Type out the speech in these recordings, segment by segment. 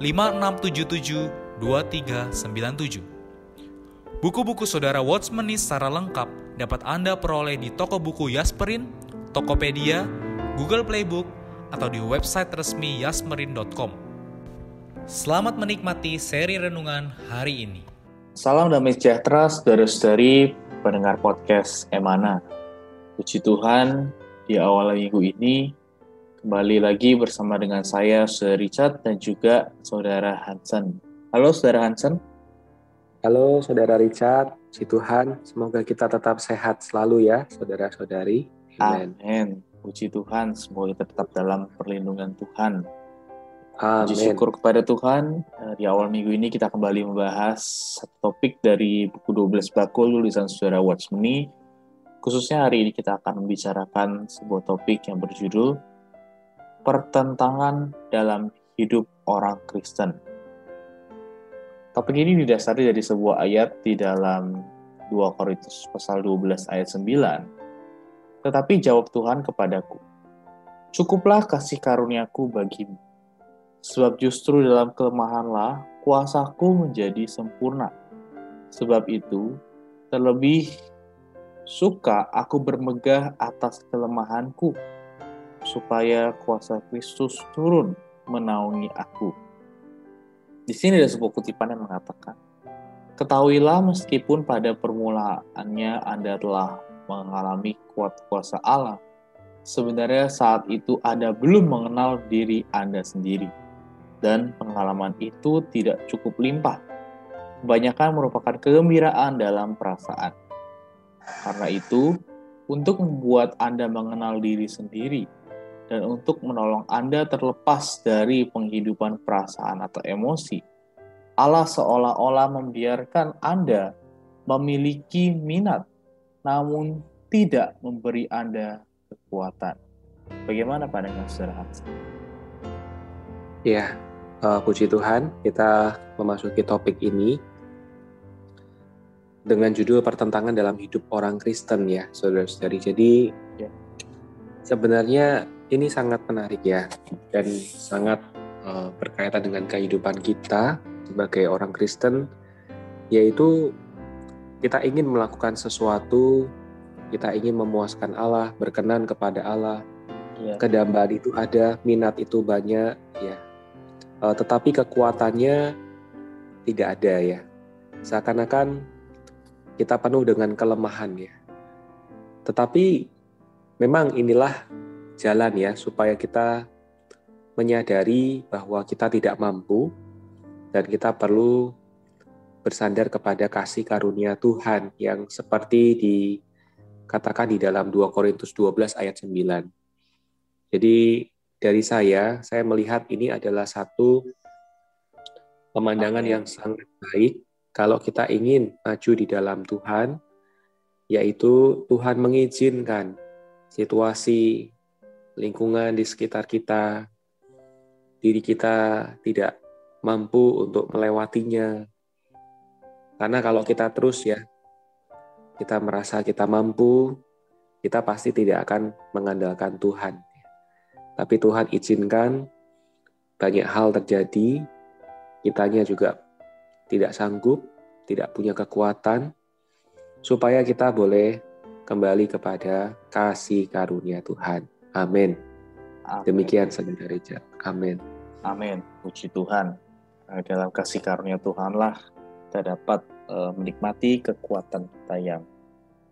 5677 2397. Buku-buku saudara Watchmeni secara lengkap dapat Anda peroleh di toko buku Yasmerin, Tokopedia, Google Playbook, atau di website resmi yasmerin.com. Selamat menikmati seri renungan hari ini. Salam damai sejahtera saudara-saudari pendengar podcast Emana. Puji Tuhan, di awal minggu ini Kembali lagi bersama dengan saya, Saudara Richard, dan juga Saudara Hansen. Halo, Saudara Hansen. Halo, Saudara Richard. Si Tuhan, semoga kita tetap sehat selalu ya, Saudara-saudari. Amin. Puji Tuhan, semoga kita tetap dalam perlindungan Tuhan. Amin. Puji syukur kepada Tuhan, eh, di awal minggu ini kita kembali membahas satu topik dari buku 12 bakul tulisan Saudara Watchmeni. Khususnya hari ini kita akan membicarakan sebuah topik yang berjudul pertentangan dalam hidup orang Kristen. Topik ini didasari dari sebuah ayat di dalam 2 Korintus pasal 12 ayat 9. Tetapi jawab Tuhan kepadaku, Cukuplah kasih karuniaku bagimu, sebab justru dalam kelemahanlah kuasaku menjadi sempurna. Sebab itu, terlebih suka aku bermegah atas kelemahanku, supaya kuasa Kristus turun menaungi aku. Di sini ada sebuah kutipan yang mengatakan, Ketahuilah meskipun pada permulaannya Anda telah mengalami kuat kuasa Allah, sebenarnya saat itu Anda belum mengenal diri Anda sendiri. Dan pengalaman itu tidak cukup limpah. Kebanyakan merupakan kegembiraan dalam perasaan. Karena itu, untuk membuat Anda mengenal diri sendiri, dan untuk menolong Anda terlepas dari penghidupan perasaan atau emosi. Allah seolah-olah membiarkan Anda memiliki minat, namun tidak memberi Anda kekuatan. Bagaimana pandangan saudara Ya, uh, puji Tuhan, kita memasuki topik ini dengan judul pertentangan dalam hidup orang Kristen ya, saudara-saudari. Jadi ya. sebenarnya ini sangat menarik ya dan sangat uh, berkaitan dengan kehidupan kita sebagai orang Kristen yaitu kita ingin melakukan sesuatu kita ingin memuaskan Allah berkenan kepada Allah. Ya. kedambaan itu ada minat itu banyak ya. Uh, tetapi kekuatannya tidak ada ya. Seakan-akan kita penuh dengan kelemahan ya. Tetapi memang inilah jalan ya supaya kita menyadari bahwa kita tidak mampu dan kita perlu bersandar kepada kasih karunia Tuhan yang seperti dikatakan di dalam 2 Korintus 12 ayat 9. Jadi dari saya, saya melihat ini adalah satu pemandangan yang sangat baik kalau kita ingin maju di dalam Tuhan, yaitu Tuhan mengizinkan situasi lingkungan di sekitar kita, diri kita tidak mampu untuk melewatinya. Karena kalau kita terus ya, kita merasa kita mampu, kita pasti tidak akan mengandalkan Tuhan. Tapi Tuhan izinkan banyak hal terjadi, kitanya juga tidak sanggup, tidak punya kekuatan, supaya kita boleh kembali kepada kasih karunia Tuhan. Amin. Demikian saudara Richard. Amin. Amin. Puji Tuhan. Nah, dalam kasih karunia Tuhanlah kita dapat uh, menikmati kekuatan kita yang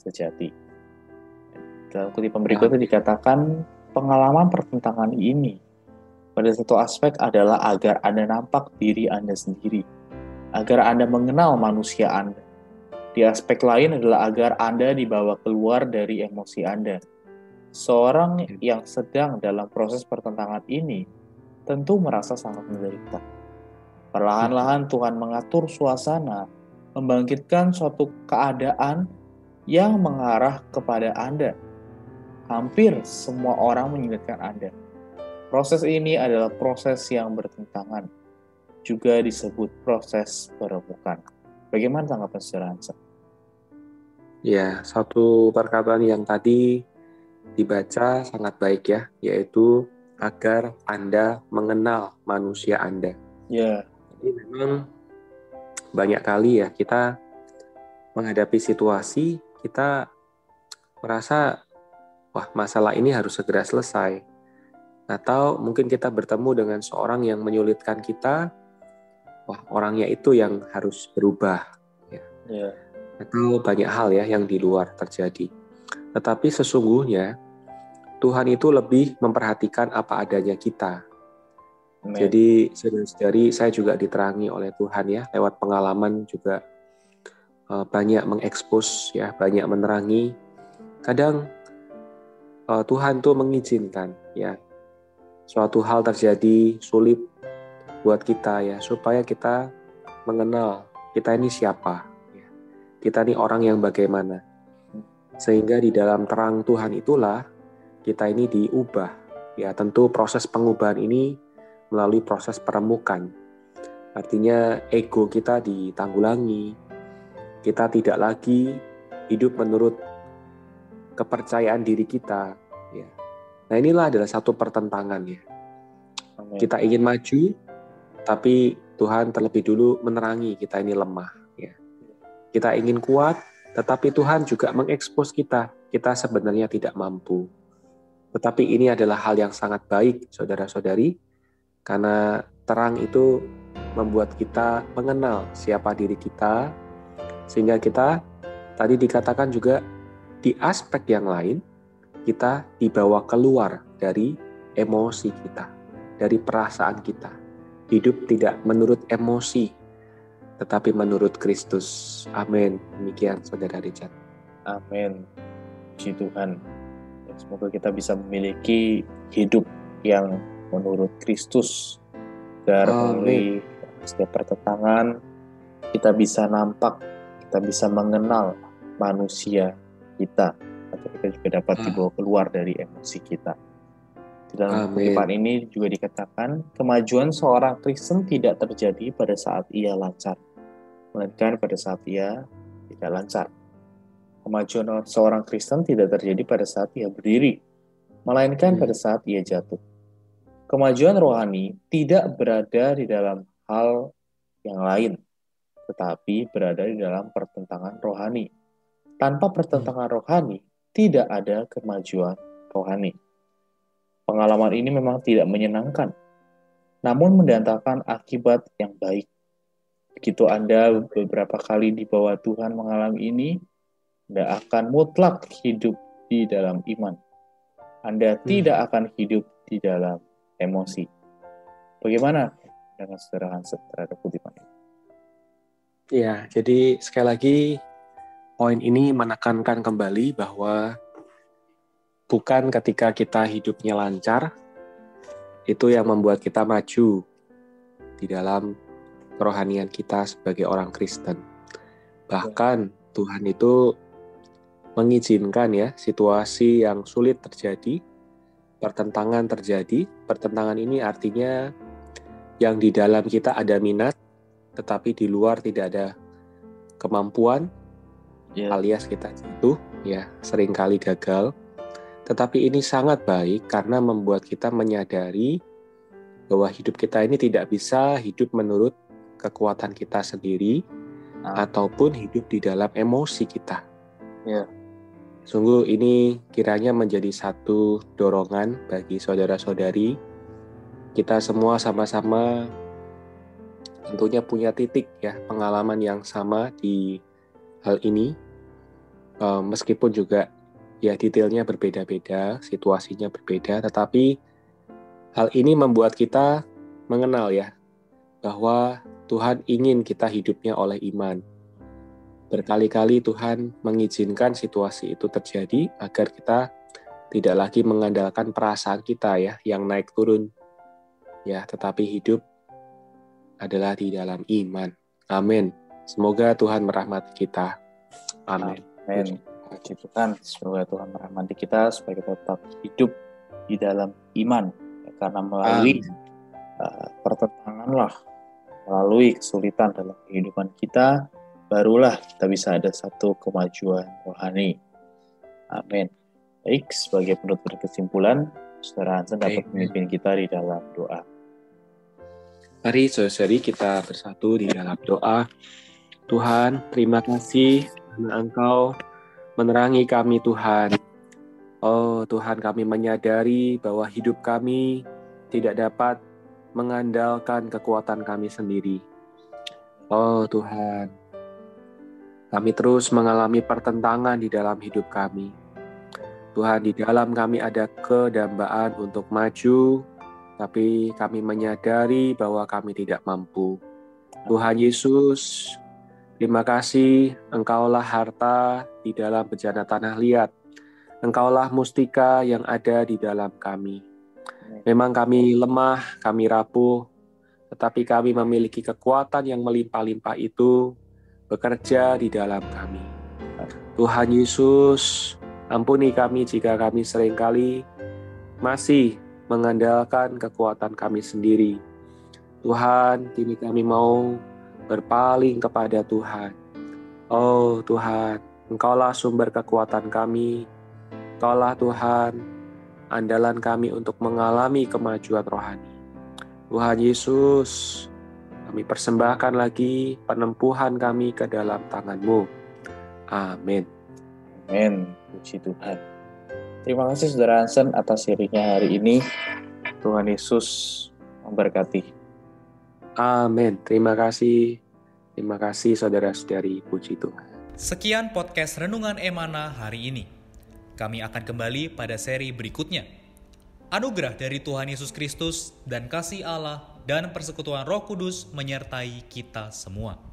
sejati. Dalam kutipan berikutnya ya. dikatakan pengalaman pertentangan ini pada satu aspek adalah agar Anda nampak diri Anda sendiri, agar Anda mengenal manusia Anda. Di aspek lain adalah agar Anda dibawa keluar dari emosi Anda. Seorang yang sedang dalam proses pertentangan ini tentu merasa sangat menderita. Perlahan-lahan Tuhan mengatur suasana, membangkitkan suatu keadaan yang mengarah kepada Anda hampir semua orang menyulitkan Anda. Proses ini adalah proses yang bertentangan, juga disebut proses perebukan. Bagaimana tanggapan saudara Hansa? Ya, satu perkataan yang tadi dibaca sangat baik ya, yaitu agar Anda mengenal manusia Anda. Ya. Jadi memang banyak kali ya kita menghadapi situasi kita merasa wah masalah ini harus segera selesai. Atau mungkin kita bertemu dengan seorang yang menyulitkan kita, wah orangnya itu yang harus berubah. Ya. Yeah. Atau banyak hal ya yang di luar terjadi. Tetapi sesungguhnya Tuhan itu lebih memperhatikan apa adanya kita. Amen. Jadi saudari saya juga diterangi oleh Tuhan ya lewat pengalaman juga eh, banyak mengekspos ya banyak menerangi. Kadang uh, Tuhan tuh mengizinkan ya suatu hal terjadi sulit buat kita ya supaya kita mengenal kita ini siapa ya. kita ini orang yang bagaimana sehingga di dalam terang Tuhan itulah kita ini diubah ya tentu proses pengubahan ini melalui proses peremukan artinya ego kita ditanggulangi kita tidak lagi hidup menurut kepercayaan diri kita. Ya. Nah inilah adalah satu pertentangan ya. Kita ingin maju, tapi Tuhan terlebih dulu menerangi kita ini lemah. Ya. Kita ingin kuat, tetapi Tuhan juga mengekspos kita. Kita sebenarnya tidak mampu. Tetapi ini adalah hal yang sangat baik, saudara-saudari, karena terang itu membuat kita mengenal siapa diri kita, sehingga kita tadi dikatakan juga di aspek yang lain, kita dibawa keluar dari emosi kita, dari perasaan kita. Hidup tidak menurut emosi, tetapi menurut Kristus. Amin. Demikian, Saudara Richard. Amin. Puji Tuhan. Ya, semoga kita bisa memiliki hidup yang menurut Kristus. Agar melalui setiap pertentangan, kita bisa nampak, kita bisa mengenal manusia kita atau kita juga dapat ah. dibawa keluar dari emosi kita. Di dalam kutipan ini juga dikatakan kemajuan seorang Kristen tidak terjadi pada saat ia lancar, melainkan pada saat ia tidak lancar. Kemajuan seorang Kristen tidak terjadi pada saat ia berdiri, melainkan hmm. pada saat ia jatuh. Kemajuan rohani tidak berada di dalam hal yang lain, tetapi berada di dalam pertentangan rohani tanpa pertentangan rohani, tidak ada kemajuan rohani. Pengalaman ini memang tidak menyenangkan, namun mendatangkan akibat yang baik. Begitu Anda beberapa kali di bawah Tuhan mengalami ini, Anda akan mutlak hidup di dalam iman. Anda hmm. tidak akan hidup di dalam emosi. Bagaimana dengan saudara Hansen terhadap kutipan ini? Ya, jadi sekali lagi poin ini menekankan kembali bahwa bukan ketika kita hidupnya lancar itu yang membuat kita maju di dalam kerohanian kita sebagai orang Kristen. Bahkan Tuhan itu mengizinkan ya situasi yang sulit terjadi, pertentangan terjadi. Pertentangan ini artinya yang di dalam kita ada minat, tetapi di luar tidak ada kemampuan, yeah. alias kita jatuh ya sering kali gagal tetapi ini sangat baik karena membuat kita menyadari bahwa hidup kita ini tidak bisa hidup menurut kekuatan kita sendiri ah. ataupun hidup di dalam emosi kita. Yeah. Sungguh ini kiranya menjadi satu dorongan bagi saudara-saudari kita semua sama-sama tentunya punya titik ya pengalaman yang sama di hal ini uh, meskipun juga ya detailnya berbeda-beda situasinya berbeda tetapi hal ini membuat kita mengenal ya bahwa Tuhan ingin kita hidupnya oleh iman berkali-kali Tuhan mengizinkan situasi itu terjadi agar kita tidak lagi mengandalkan perasaan kita ya yang naik turun ya tetapi hidup adalah di dalam iman. Amin. Semoga Tuhan merahmati kita. Amin. Amin. Puji Tuhan, semoga Tuhan merahmati kita supaya kita tetap hidup di dalam iman. Ya, karena melalui uh, pertentangan lah, melalui kesulitan dalam kehidupan kita, barulah kita bisa ada satu kemajuan rohani. Amin. Baik, sebagai penutup kesimpulan, Saudara Hansen dapat memimpin kita di dalam doa. Mari saudari kita bersatu di dalam doa. Tuhan, terima kasih karena Engkau menerangi kami Tuhan. Oh Tuhan kami menyadari bahwa hidup kami tidak dapat mengandalkan kekuatan kami sendiri. Oh Tuhan, kami terus mengalami pertentangan di dalam hidup kami. Tuhan, di dalam kami ada kedambaan untuk maju, tapi kami menyadari bahwa kami tidak mampu. Tuhan Yesus, terima kasih Engkaulah harta di dalam bejana tanah liat. Engkaulah mustika yang ada di dalam kami. Memang kami lemah, kami rapuh, tetapi kami memiliki kekuatan yang melimpah-limpah itu bekerja di dalam kami. Tuhan Yesus, ampuni kami jika kami sering kali masih mengandalkan kekuatan kami sendiri. Tuhan, kini kami mau berpaling kepada Tuhan. Oh Tuhan, Engkaulah sumber kekuatan kami. Engkaulah Tuhan, andalan kami untuk mengalami kemajuan rohani. Tuhan Yesus, kami persembahkan lagi penempuhan kami ke dalam tangan-Mu. Amin. Amin. Puji Tuhan. Terima kasih Saudara Hansen atas sirinya hari ini. Tuhan Yesus memberkati. Amin. Terima kasih. Terima kasih saudara-saudari. Puji Tuhan. Sekian podcast Renungan Emana hari ini. Kami akan kembali pada seri berikutnya. Anugerah dari Tuhan Yesus Kristus dan kasih Allah dan persekutuan Roh Kudus menyertai kita semua.